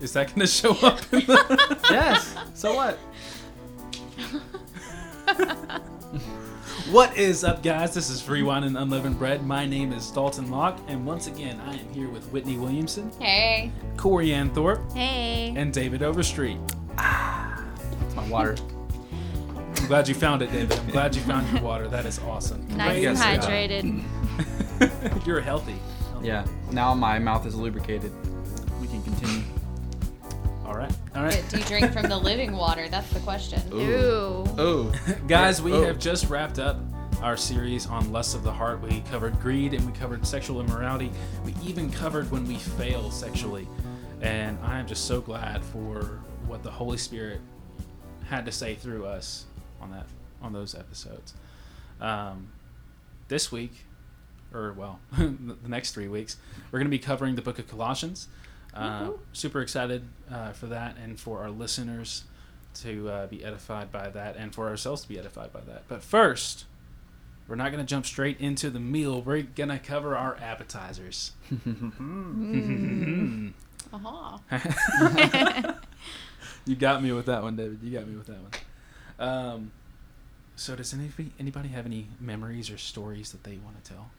Is that going to show up? In the... yes. So what? what is up, guys? This is Free Wine and Unleavened Bread. My name is Dalton Locke, and once again, I am here with Whitney Williamson, Hey. Corey Ann Thorpe, Hey. and David Overstreet. It's my water. I'm glad you found it, David. I'm glad you found your water. That is awesome. nice you and hydrated. You're healthy. Yeah. Now my mouth is lubricated. We can continue. All right. All right. Do you drink from the living water? That's the question. Ooh. Oh. Guys, we Oh. have just wrapped up our series on lust of the heart. We covered greed and we covered sexual immorality. We even covered when we fail sexually. And I am just so glad for what the Holy Spirit had to say through us on that on those episodes. Um, this week, or well, the next three weeks, we're going to be covering the book of Colossians. Uh, super excited uh, for that and for our listeners to uh, be edified by that and for ourselves to be edified by that. But first, we're not going to jump straight into the meal. We're going to cover our appetizers. Uh-huh. you got me with that one, David. You got me with that one. Um, so, does anybody anybody have any memories or stories that they want to tell?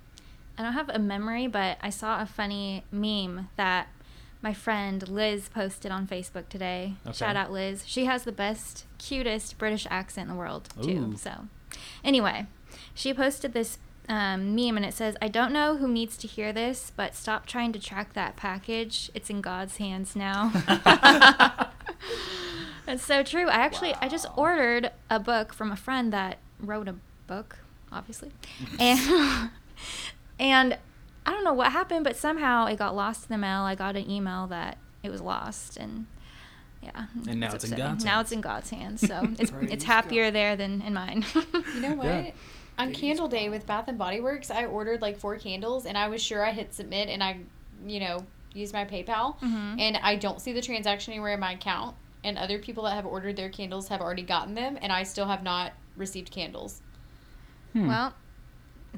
I don't have a memory, but I saw a funny meme that my friend Liz posted on Facebook today. Okay. Shout out Liz. She has the best, cutest British accent in the world, too. Ooh. So, anyway, she posted this um, meme and it says, I don't know who needs to hear this, but stop trying to track that package. It's in God's hands now. It's so true. I actually I just ordered a book from a friend that wrote a book, obviously. And and I don't know what happened, but somehow it got lost in the mail. I got an email that it was lost and yeah. And now it's in upsetting. God's Now hands. it's in God's hands. So it's it's happier God. there than in mine. You know what? Yeah. On Candle Day with Bath and Body Works, I ordered like four candles, and I was sure I hit submit, and I, you know, used my PayPal, Mhm. and I don't see the transaction anywhere in my account. And other people that have ordered their candles have already gotten them, and I still have not received candles. Hmm. Well,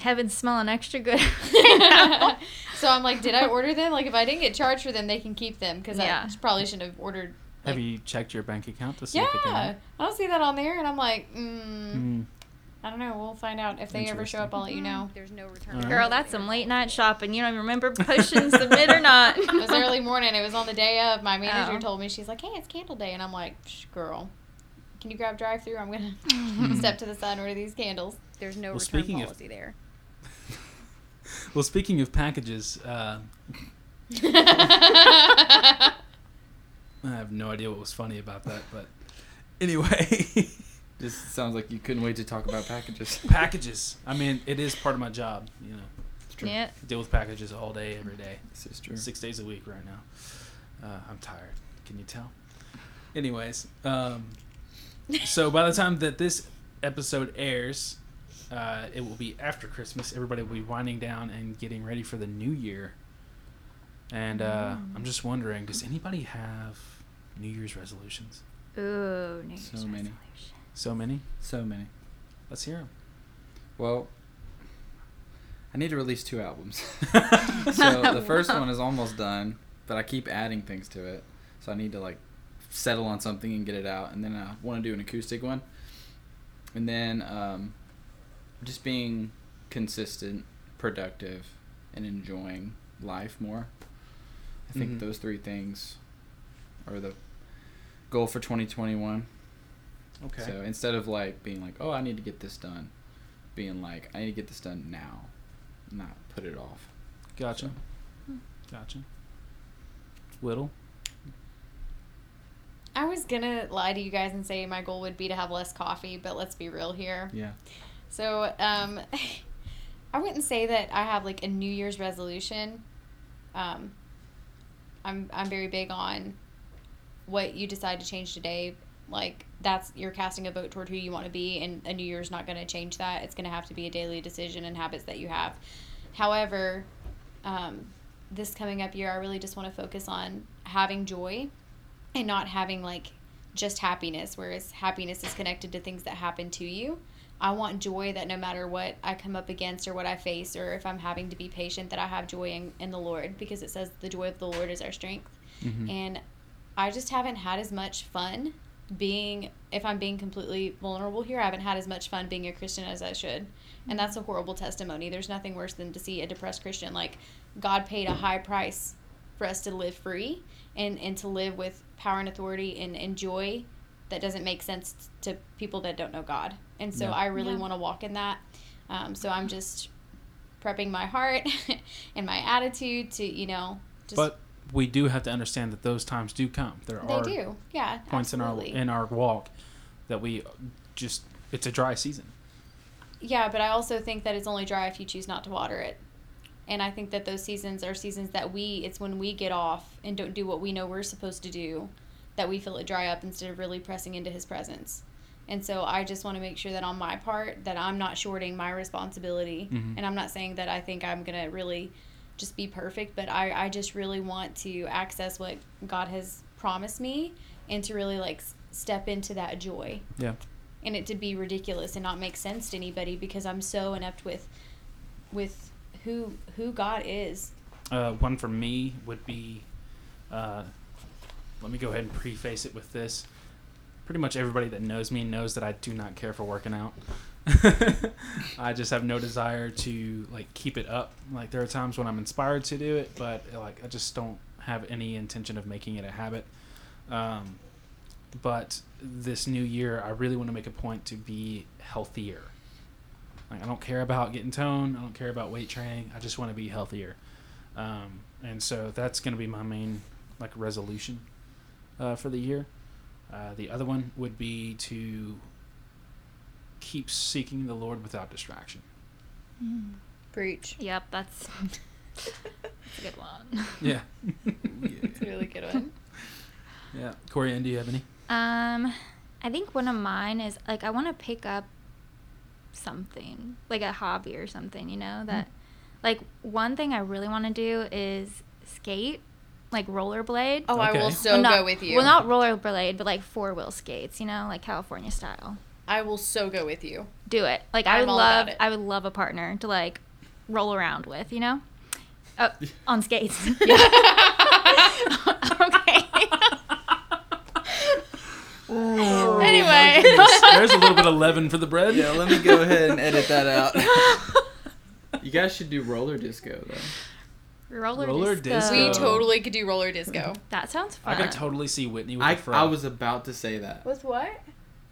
heaven's smelling extra good. so I'm like, did I order them? Like, if I didn't get charged for them, they can keep them because Yeah. I probably shouldn't have ordered. have you checked your bank account to see Yeah, if it? I don't see that on there, and I'm like, mm, Mm. I don't know. We'll find out if they ever show up. I'll let you know. There's no return. Alright. Girl, that's some late night shopping. You don't even remember pushing submit or not. It was early morning. It was on the day of. My manager Oh. told me she's like, "Hey, it's Candle Day," and I'm like, Shh, "Girl, can you grab drive through? I'm gonna step to the side and order these candles." There's no Well, return speaking of- policy there. Well, speaking of packages, uh, I have no idea what was funny about that, but anyway, This sounds like you couldn't wait to talk about packages. packages. I mean, it is part of my job. You know, It's true. yeah. deal with packages all day, every day, This is true. six days a week right now. Uh, I'm tired. Can you tell? Anyways, um, so by the time that this episode airs, uh, it will be after Christmas. Everybody will be winding down and getting ready for the new year. And uh, I'm just wondering, does anybody have New Year's resolutions? Ooh, New So Year's many. So many. So many. Let's hear them. Well, I need to release two albums. so the first one is almost done, but I keep adding things to it. So I need to like settle on something and get it out, and then I want to do an acoustic one, and then um, just being consistent, productive, and enjoying life more. I think Mhm. those three things are the goal for 2021. Okay. So instead of like being like, oh, I need to get this done, being like, I need to get this done now, not put it off. Gotcha. Gotcha. Whittle. I was gonna lie to you guys and say my goal would be to have less coffee, but let's be real here. Yeah. So, um, I wouldn't say that I have like a New Year's resolution. Um, I'm I'm very big on what you decide to change today. Like that's you're casting a vote toward who you want to be, and a New Year's not going to change that. It's going to have to be a daily decision and habits that you have. However, um, this coming up year, I really just want to focus on having joy and not having like just happiness, whereas happiness is connected to things that happen to you. I want joy that no matter what I come up against or what I face, or if I'm having to be patient, that I have joy in, in the Lord because it says the joy of the Lord is our strength. Mhm. And I just haven't had as much fun being if I'm being completely vulnerable here, I haven't had as much fun being a Christian as I should. And that's a horrible testimony. There's nothing worse than to see a depressed Christian like God paid a high price for us to live free and and to live with power and authority and, and joy that doesn't make sense to people that don't know God. And so Yeah. I really Yeah. want to walk in that. Um, so I'm just prepping my heart and my attitude to, you know, just But we do have to understand that those times do come. There they are do. Yeah. points absolutely. in our in our walk that we just it's a dry season. Yeah, but I also think that it's only dry if you choose not to water it. And I think that those seasons are seasons that we, it's when we get off and don't do what we know we're supposed to do that we feel it dry up instead of really pressing into his presence. And so I just want to make sure that on my part that I'm not shorting my responsibility. Mhm. And I'm not saying that I think I'm going to really just be perfect, but I, I just really want to access what God has promised me and to really like step into that joy Yeah. and it to be ridiculous and not make sense to anybody because I'm so inept with with who who God is. Uh, one for me would be, uh, let me go ahead and preface it with this. Pretty much everybody that knows me knows that I do not care for working out. I just have no desire to like keep it up. Like there are times when I'm inspired to do it, but like I just don't have any intention of making it a habit. Um, but this new year, I really want to make a point to be healthier. Like I don't care about getting toned. I don't care about weight training. I just want to be healthier. Um, and so that's going to be my main like resolution uh, for the year. Uh, the other one would be to keep seeking the Lord without distraction. Preach. Yep, that's, that's a good one. Yeah. It's a really good one. yeah. Corey, and do you have any? Um, I think one of mine is like I want to pick up something like a hobby or something. You know that, like one thing I really want to do is skate, like rollerblade. Oh, I will so Well, not- go with you. Well, not rollerblade, but like four wheel skates. You know, like California style. I will so go with you. Do it. Like I I'm would all love. about it. I would love a partner to like roll around with. You know, oh, on skates. okay. anyway. There's a little bit of leaven for the bread. Yeah, let me go ahead and edit that out. you guys should do roller disco though. Roller, Roller disco. disco. We totally could do roller disco. That sounds fun. I fun. could totally see Whitney with I, a fro. I was about to say that. With what?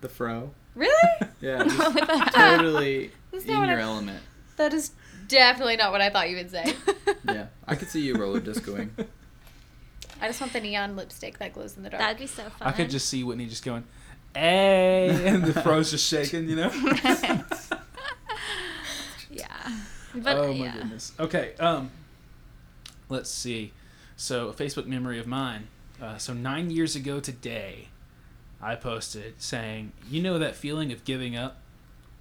The fro. Really? Yeah, just With totally That's in your I- element. That is definitely not what I thought you would say. Yeah, I could see you roller discoing. I just want the neon lipstick that glows in the dark. That'd be so fun. I could just see Whitney just going, "Hey," and the fro's just shaking, you know. yeah. But oh my yeah. goodness. Okay. Um. Let's see. So a Facebook memory of mine. Uh, so nine years ago today, I posted saying, "You know that feeling of giving up,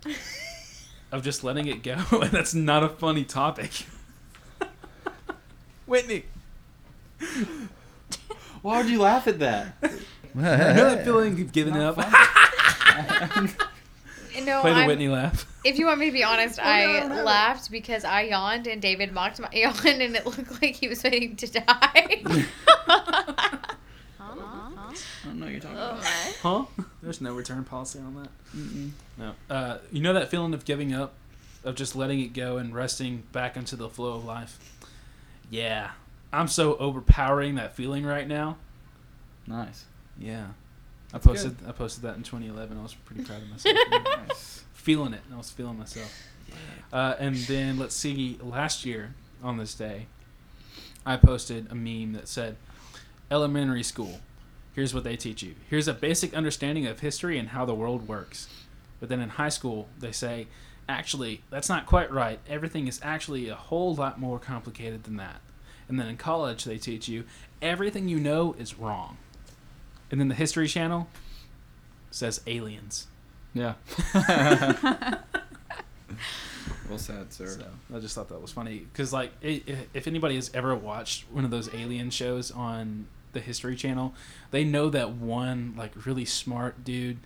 of just letting it go, and that's not a funny topic." Whitney, Why would you laugh at that? you know that feeling of giving up. No, Play the I'm- Whitney laugh. If you want me to be honest, Oh, I no, I don't have it. laughed because I yawned and David mocked my yawn and it looked like he was waiting to die. I don't know what you're talking Oh about. my. Huh? There's no return policy on that. Mm-mm. No. Uh, you know that feeling of giving up, of just letting it go and resting back into the flow of life. Yeah, I'm so overpowering that feeling right now. Nice. Yeah, I posted. I posted that in 2011. I was pretty proud of myself. nice. feeling it. I was feeling myself. Uh, and then let's see. Last year on this day, I posted a meme that said, "Elementary school. Here's what they teach you. Here's a basic understanding of history and how the world works." But then in high school, they say, "Actually, that's not quite right. Everything is actually a whole lot more complicated than that." And then in college, they teach you everything you know is wrong. And then the History Channel says aliens. Yeah. well said, sir. So I just thought that was funny because, like, i i if anybody has ever watched one of those alien shows on the History Channel, they know that one like really smart dude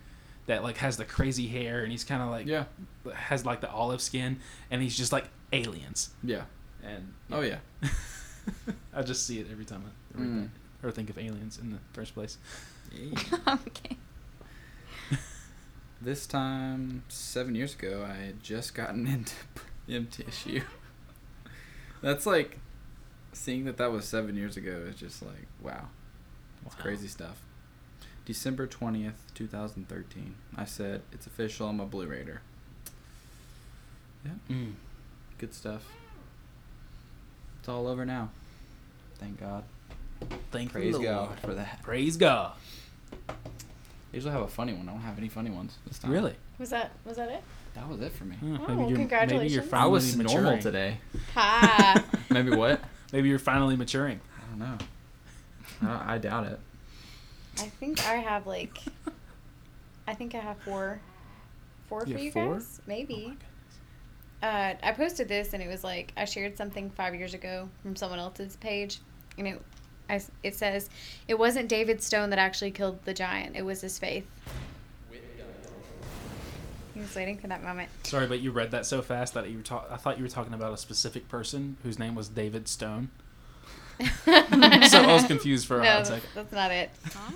that like has the crazy hair and he's kind of like Yeah. has like the olive skin and he's just like aliens Yeah. and Oh yeah. I just see it every time I read Mm. Or think of aliens in the first place. okay. This time, seven years ago, I had just gotten into MTSU. That's like, seeing that that was seven years ago is just like, wow. It's Wow. crazy stuff. December 20th, 2013. I said, it's official, I'm a Blue Raider. Yeah, Mm. good stuff. It's all over now. Thank God. Thank the Praise Lord. God for that. Praise God. I usually have a funny one. I don't have any funny ones this time. Really? Was that was that it? That was it for me. Huh, Oh, maybe you're, Maybe you're finally I was maturing. normal today. Ha. Maybe what? Maybe you're finally maturing. I don't know. I, I doubt it. I think I have like I think I have four four You for you four? guys. Oh Maybe. my uh, I posted this and it was like I shared something five years ago from someone else's page, and it, I, it says it wasn't David Stone that actually killed the giant; it was his faith. He was waiting for that moment. Sorry, but you read that so fast that you were ta- I thought you were talking about a specific person whose name was David Stone. so I was confused for a no, hot second. that's not it.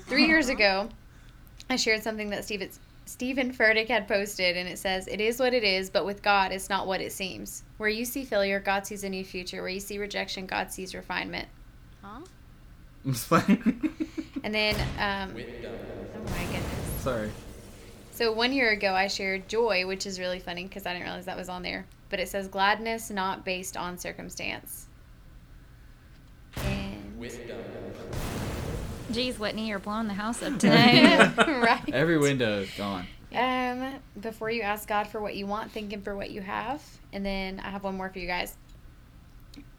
Three years ago, I shared something that Steven, Stephen Furtick had posted, and it says, It is what it is, but with God, it's not what it seems. Where you see failure, God sees a new future. Where you see rejection, God sees refinement. Huh? I'm just playing. And then, um, oh my goodness. Sorry. So one year ago, I shared joy, which is really funny because I didn't realize that was on there. But it says gladness not based on circumstance. And Geez, Whitney, you're blowing the house up today. right. Every window is gone. Um, before you ask God for what you want, thank Him for what you have. And then I have one more for you guys.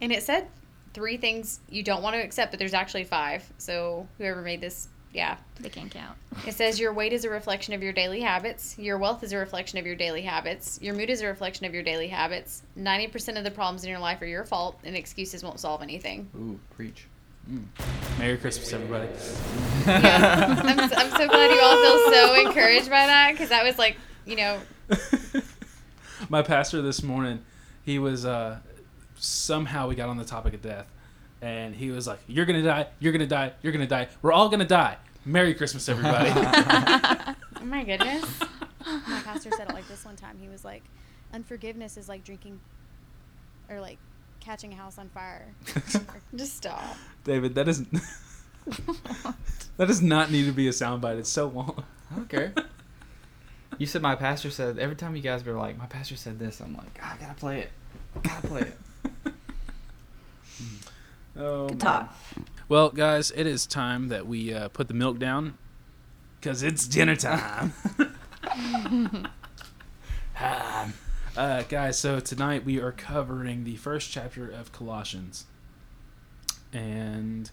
And it said three things you don't want to accept, but there's actually five. So whoever made this, yeah. they can't count. It says your weight is a reflection of your daily habits. Your wealth is a reflection of your daily habits. Your mood is a reflection of your daily habits. 90% of the problems in your life are your fault, and excuses won't solve anything. Ooh, preach. Mm. Merry Christmas, everybody. Yeah. I'm, s- I'm so glad you all feel so encouraged by that because that was like, you know, My pastor this morning, he was uh, somehow we got on the topic of death, and he was like, "You're gonna die. You're gonna die. You're gonna die. We're all gonna die. Merry Christmas, everybody." oh my goodness. My pastor said it like this one time. He was like, "Unforgiveness is like drinking, or like catching a house on fire." Just stop. David, that doesn't that does not need to be a soundbite. It's so long. I don't care. You said my pastor said every time you guys were like, my pastor said this. I'm like, "Ah, I gotta play it. Gotta play it. Oh, Good talk. Well, guys, it is time that we uh, put the milk down because it's dinner time. Um, uh, guys, so tonight we are covering the first chapter of Colossians. And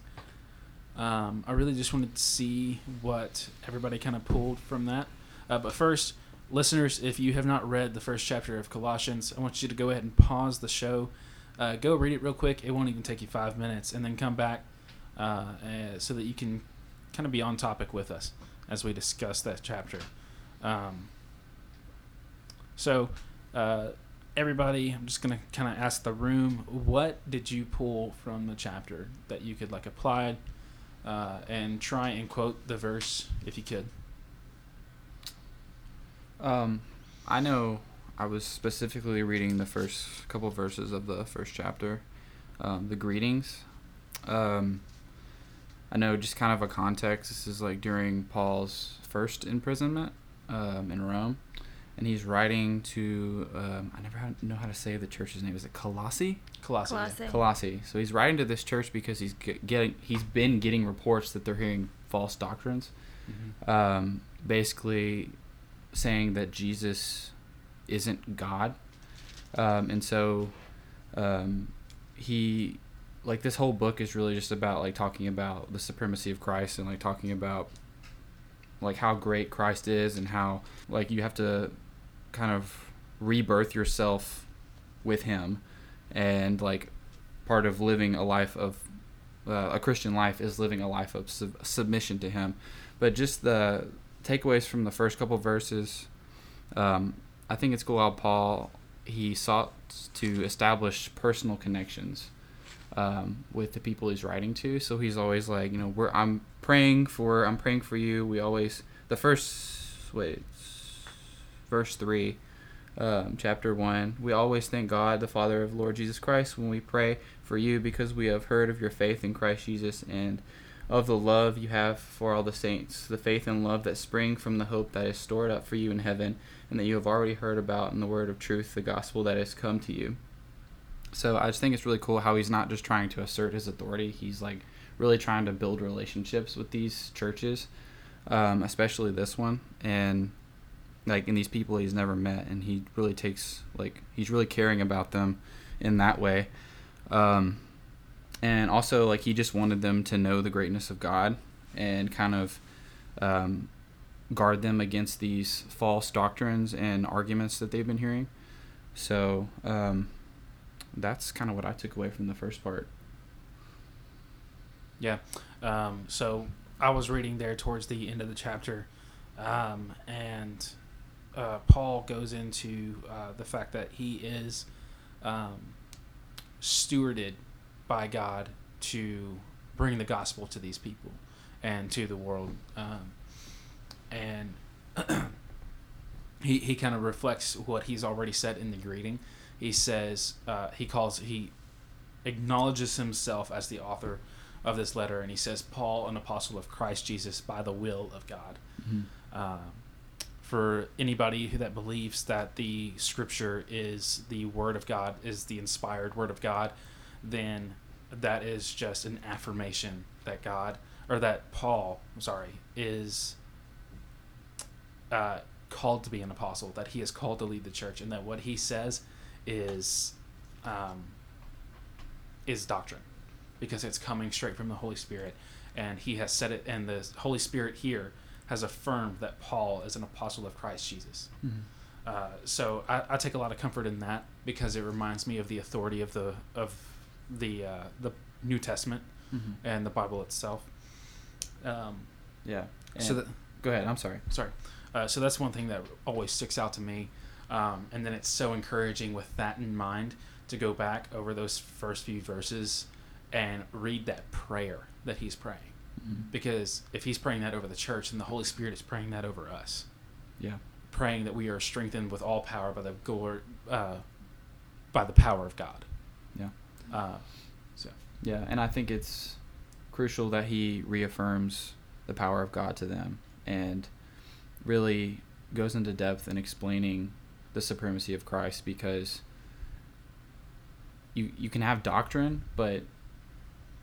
um, I really just wanted to see what everybody kind of pulled from that. Uh, but first, listeners, if you have not read the first chapter of Colossians, I want you to go ahead and pause the show. Uh, go read it real quick. It won't even take you five minutes. And then come back uh, uh, so that you can kind of be on topic with us as we discuss that chapter. Um, so, uh, everybody, I'm just gonna kind of ask the room, what did you pull from the chapter that you could like apply, uh, and try and quote the verse if you could. Um, I know I was specifically reading the first couple verses of the first chapter, um, the greetings. Um, I know just kind of a context. This is like during Paul's first imprisonment um, in Rome, and he's writing to um, I never had- know how to say the church's name. Is it Colossi? Colossi. Colossae. Colossae. So he's writing to this church because he's getting he's been getting reports that they're hearing false doctrines Mhm. um, basically saying that Jesus isn't God. Um, and so um, he, like, this whole book is really just about, like, talking about the supremacy of Christ and, like, talking about, like, how great Christ is and how, like, you have to kind of rebirth yourself with Him. And, like, part of living a life of, uh, a Christian life is living a life of sub- submission to Him but just the takeaways from the first couple verses um, i think it's cool how paul he sought to establish personal connections um, with the people he's writing to. So he's always like, you know, we're I'm praying for I'm praying for you. We always the first wait verse three. Um, chapter 1 We always thank God, the Father of Lord Jesus Christ, when we pray for you because we have heard of your faith in Christ Jesus and of the love you have for all the saints, the faith and love that spring from the hope that is stored up for you in heaven and that you have already heard about in the word of truth, the gospel that has come to you. So I just think it's really cool how he's not just trying to assert his authority, he's like really trying to build relationships with these churches, um, especially this one. And like in these people he's never met and he really takes like he's really caring about them in that way um, and also like he just wanted them to know the greatness of god and kind of um, guard them against these false doctrines and arguments that they've been hearing so um, that's kind of what i took away from the first part Yeah. Um, so I was reading there towards the end of the chapter, um, and uh, Paul goes into uh, the fact that he is um, stewarded by God to bring the gospel to these people and to the world. Um, and he, he kind of reflects what he's already said in the greeting. He says, uh, he calls, he acknowledges himself as the author of this letter, and he says, Paul, an apostle of Christ Jesus by the will of God. Um, for anybody who that believes that the scripture is the word of God, is the inspired word of God, then that is just an affirmation that God, or that Paul, I'm sorry, is uh, called to be an apostle, that he is called to lead the church, and that what he says is um, is doctrine because it's coming straight from the Holy Spirit, and he has said it, and the Holy Spirit here has affirmed that Paul is an apostle of Christ Jesus. Uh, so I, I take a lot of comfort in that because it reminds me of the authority of the of the uh, the New Testament Mhm. and the Bible itself. Um, yeah so And- that go ahead i'm sorry sorry. Uh, so that's one thing that always sticks out to me. Um, and then it's so encouraging with that in mind to go back over those first few verses and read that prayer that he's praying. Because if he's praying that over the church, then the Holy Spirit is praying that over us, yeah praying that we are strengthened with all power by the glory, uh, by the power of God. Yeah Uh, so Yeah, and I think it's crucial that he reaffirms the power of God to them and really goes into depth in explaining the supremacy of Christ because you you can have doctrine, but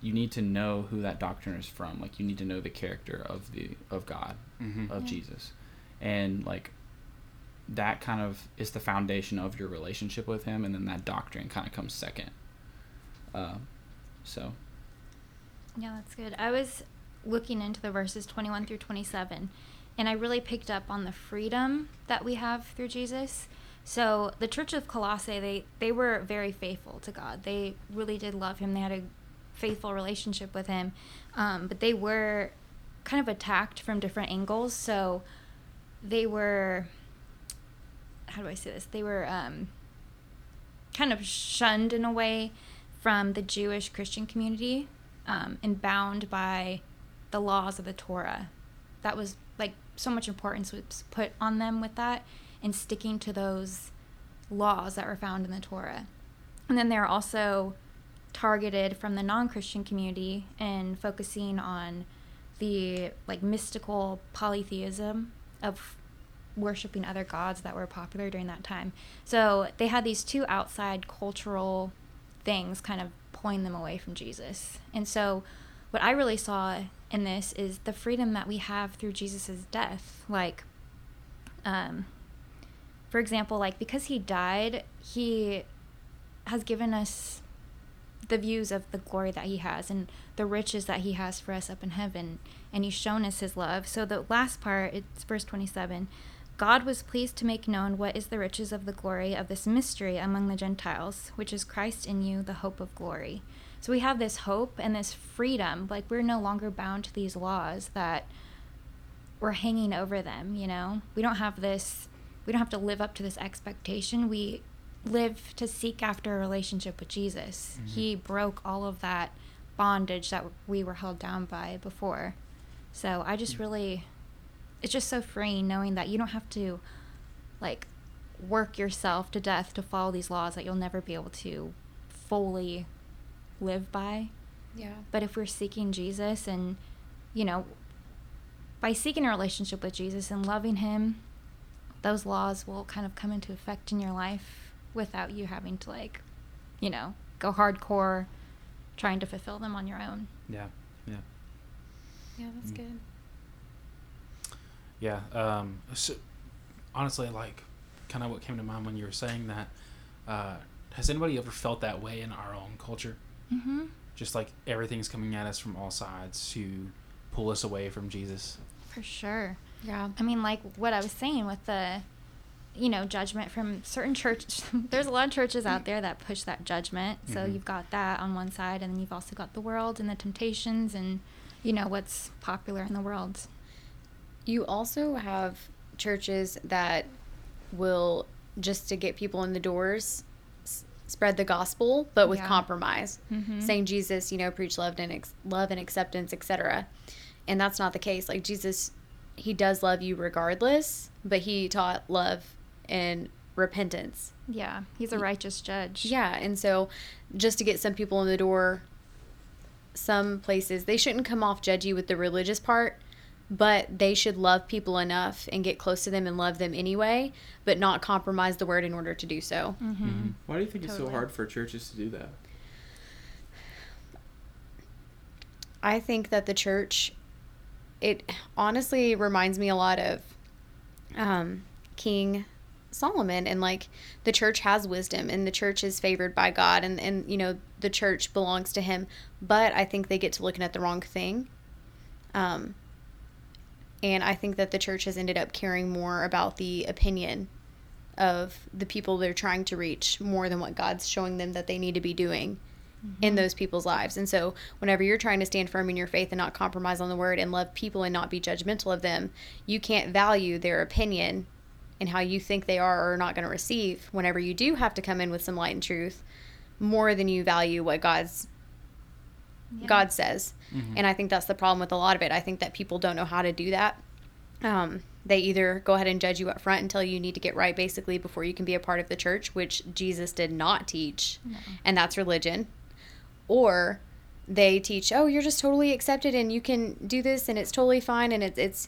you need to know who that doctrine is from. Like you need to know the character of the of God, Mhm. of Yeah. Jesus. And like that kind of is the foundation of your relationship with him and then that doctrine kind of comes second. Um, so Yeah, that's good. I was looking into the verses 21 through 27, and I really picked up on the freedom that we have through Jesus. So the Church of Colossae, they they were very faithful to God. They really did love Him. They had a faithful relationship with Him, um, but they were kind of attacked from different angles. So they were, how do I say this? They were um, kind of shunned in a way from the Jewish Christian community um, and bound by the laws of the Torah. That was like so much importance was put on them with that and sticking to those laws that were found in the Torah. And then they're also targeted from the non-Christian community and focusing on the like mystical polytheism of worshiping other gods that were popular during that time. So they had these two outside cultural things kind of pulling them away from Jesus. And so what I really saw in this is the freedom that we have through Jesus' death. Like, um, for example, like because he died, he has given us the views of the glory that he has and the riches that he has for us up in heaven and he's shown us his love so the last part it's verse 27 god was pleased to make known what is the riches of the glory of this mystery among the gentiles which is christ in you the hope of glory so we have this hope and this freedom like we're no longer bound to these laws that we're hanging over them you know we don't have this we don't have to live up to this expectation we live to seek after a relationship with Jesus. Mhm. He broke all of that bondage that we were held down by before. So I just Mm. really, it's just so freeing knowing that you don't have to, like, work yourself to death to follow these laws that you'll never be able to fully live by. Yeah. But if we're seeking Jesus and, you know, by seeking a relationship with Jesus and loving Him, those laws will kind of come into effect in your life without you having to, like, you know, go hardcore trying to fulfill them on your own. Yeah, yeah, Yeah, that's Mm. good. Yeah. Um, so, honestly, like, kind of what came to mind when you were saying that. Uh, has anybody ever felt that way in our own culture? Mm-hmm. Just like everything's coming at us from all sides to pull us away from Jesus. For sure. Yeah. I mean, like what I was saying with the, you know, judgment from certain churches. There's a lot of churches out there that push that judgment. So Mhm. you've got that on one side, and then you've also got the world and the temptations and, you know, what's popular in the world. You also have churches that will just to get people in the doors s- spread the gospel but with Yeah. compromise. Mhm. Saying Jesus, you know, preach love and ex- love and acceptance, etc. And that's not the case. Like Jesus he does love you regardless, but he taught love and repentance. Yeah, he's a righteous judge. Yeah, and so just to get some people in the door, some places they shouldn't come off judgy with the religious part, but they should love people enough and get close to them and love them anyway, but not compromise the word in order to do so. Mm-hmm. Why do you think it's so hard for churches to do that? I think that the church, it honestly reminds me a lot of um, King Solomon, and like the church has wisdom, and the church is favored by God, and and you know the church belongs to Him. But I think they get to looking at the wrong thing. Um, and I think that the church has ended up caring more about the opinion of the people they're trying to reach more than what God's showing them that they need to be doing in mm-hmm. those people's lives. And so, whenever you're trying to stand firm in your faith and not compromise on the word and love people and not be judgmental of them, you can't value their opinion and how you think they are or are not going to receive whenever you do have to come in with some light and truth more than you value what God's Yeah. God says. Mhm. And I think that's the problem with a lot of it. I think that people don't know how to do that. Um, they either go ahead and judge you up front and tell you you need to get right basically before you can be a part of the church, which Jesus did not teach, No. and that's religion. Or they teach, oh, you're just totally accepted and you can do this and it's totally fine and it's it's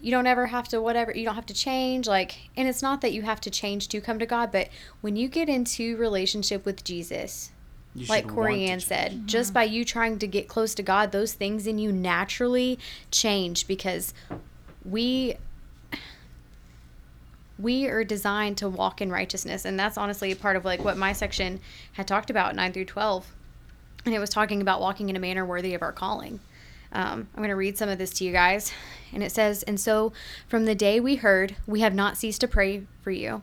you don't ever have to whatever you don't have to change like and it's not that you have to change to come to God, but when you get into relationship with Jesus, You like Corey Ann said, just by you trying to get close to God, those things in you naturally change because we we are designed to walk in righteousness. And that's honestly a part of like what my section had talked about 9 through 12 and it was talking about walking in a manner worthy of our calling. Um, i'm going to read some of this to you guys. And it says and so from the day we heard we have not ceased to pray for you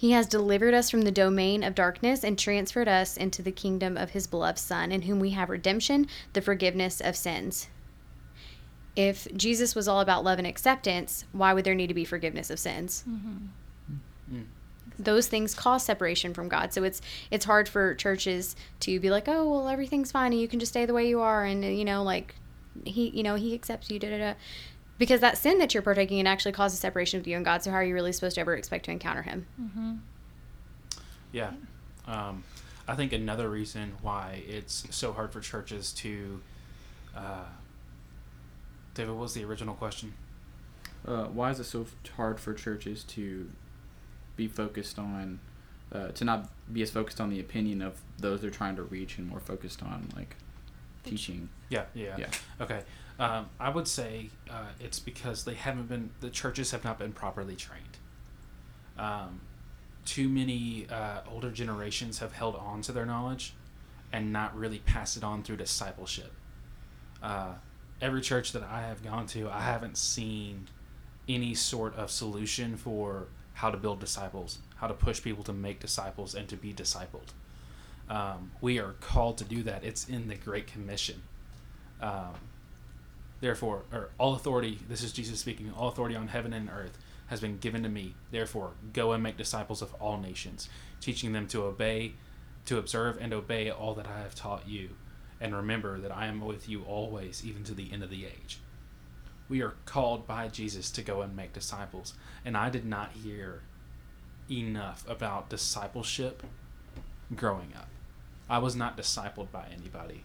He has delivered us from the domain of darkness and transferred us into the kingdom of His beloved Son, in whom we have redemption, the forgiveness of sins. If Jesus was all about love and acceptance, why would there need to be forgiveness of sins? Mm. those things cause separation from God. So it's it's hard for churches to be like, oh well, everything's fine and you can just stay the way you are, and you know, like he you know he accepts you, da da da. Because that sin that you're partaking in actually causes separation with you and God. So how are you really supposed to ever expect to encounter Him? Mm-hmm. Yeah. Um, I think another reason why it's so hard for churches to. Uh, David, what was the original question? Uh, why is it so hard for churches to be focused on, uh, to not be as focused on the opinion of those they're trying to reach and more focused on like teaching? Yeah, yeah. Yeah. Okay. Um, I would say uh, it's because they haven't been, the churches have not been properly trained. Um, too many uh, older generations have held on to their knowledge and not really pass it on through discipleship. Uh, every church that I have gone to, I haven't seen any sort of solution for how to build disciples, how to push people to make disciples and to be discipled. Um, we are called to do that. It's in the Great Commission. Um, therefore, or all authority, this is Jesus speaking, all authority on heaven and earth has been given to me. Therefore, go and make disciples of all nations, teaching them to obey, to observe and obey all that I have taught you. And remember that I am with you always, even to the end of the age. We are called by Jesus to go and make disciples. And I did not hear enough about discipleship growing up. I was not discipled by anybody.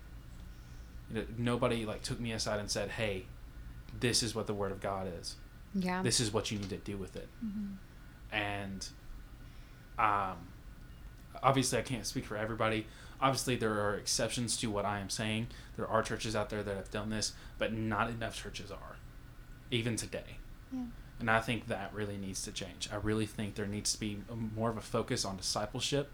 You know, nobody like took me aside and said, "Hey, this is what the Word of God is. Yeah. This is what you need to do with it." And um, obviously, I can't speak for everybody. Obviously, there are exceptions to what I am saying. There are churches out there that have done this, but not enough churches are, even today. Yeah. And I think that really needs to change. I really think there needs to be more of a focus on discipleship,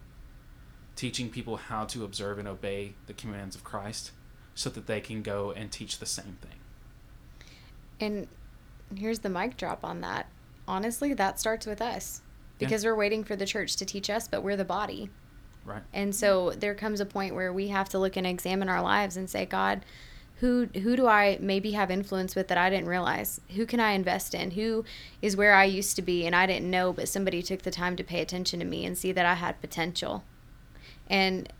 teaching people how to observe and obey the commands of Christ so that they can go and teach the same thing. And here's the mic drop on that. Honestly, that starts with us Yeah. because we're waiting for the church to teach us, but we're the body. Right? And so there comes a point where we have to look and examine our lives and say, God, who who do I maybe have influence with that I didn't realize? Who can I invest in? Who is where I used to be and I didn't know, but somebody took the time to pay attention to me and see that I had potential. And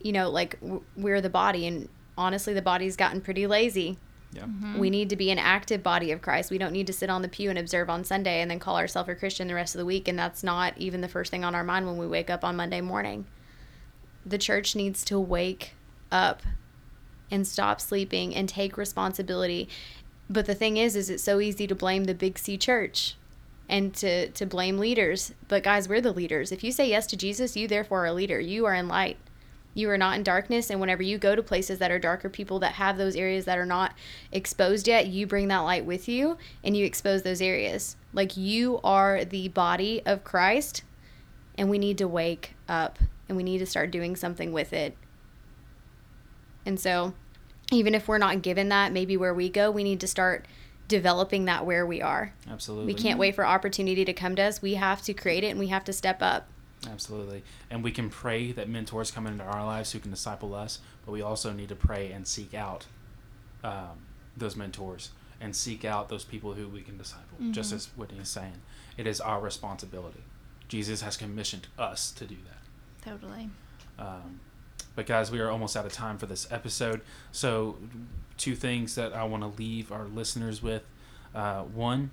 you know, like we're the body and honestly the body's gotten pretty lazy. Yeah. Mm-hmm. We need to be an active body of Christ. We don't need to sit on the pew and observe on Sunday and then call ourselves a Christian the rest of the week. And that's not even the first thing on our mind when we wake up on Monday morning. The church needs to wake up and stop sleeping and take responsibility. But the thing is, is it's so easy to blame the big C church and to, to blame leaders. But guys, we're the leaders. If you say yes to Jesus, you therefore are a leader. You are in light. You are not in darkness. And whenever you go to places that are darker, people that have those areas that are not exposed yet, you bring that light with you and you expose those areas. Like you are the body of Christ, and we need to wake up and we need to start doing something with it. And so, even if we're not given that, maybe where we go, we need to start developing that where we are. Absolutely. We can't wait for opportunity to come to us. We have to create it and we have to step up. Absolutely. And we can pray that mentors come into our lives who can disciple us, but we also need to pray and seek out um, those mentors and seek out those people who we can disciple, just as Whitney is saying. It is our responsibility. Jesus has commissioned us to do that. Totally. Um, but guys, we are almost out of time for this episode. So, two things that I want to leave our listeners with. Uh, one,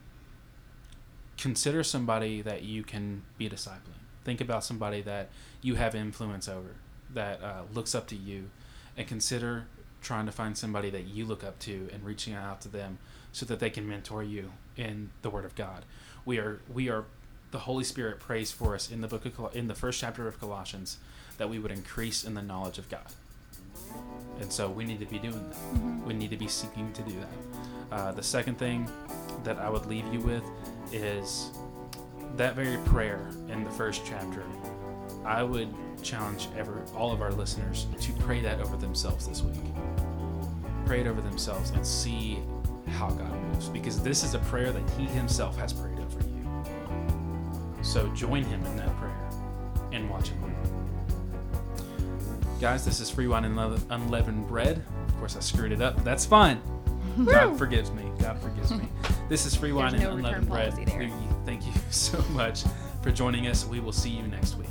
consider somebody that you can be discipling. Think about somebody that you have influence over, that uh, looks up to you, and consider trying to find somebody that you look up to and reaching out to them so that they can mentor you in the Word of God. We are we are the Holy Spirit prays for us in the book of Col- in the first chapter of Colossians that we would increase in the knowledge of God. And so we need to be doing that. We need to be seeking to do that. Uh, the second thing that I would leave you with is that very prayer in the first chapter. I would challenge ever all of our listeners to pray that over themselves this week. Pray it over themselves and see how God moves because this is a prayer that He Himself has prayed over you. So join Him in that prayer and watch Him. Guys, this is Free Wine and Unle- Unleavened Bread. Of course, I screwed it up. That's fine. God forgives me. God forgives me. This is Free Wine There's and no Unleavened Bread. Thank you so much for joining us. We will see you next week.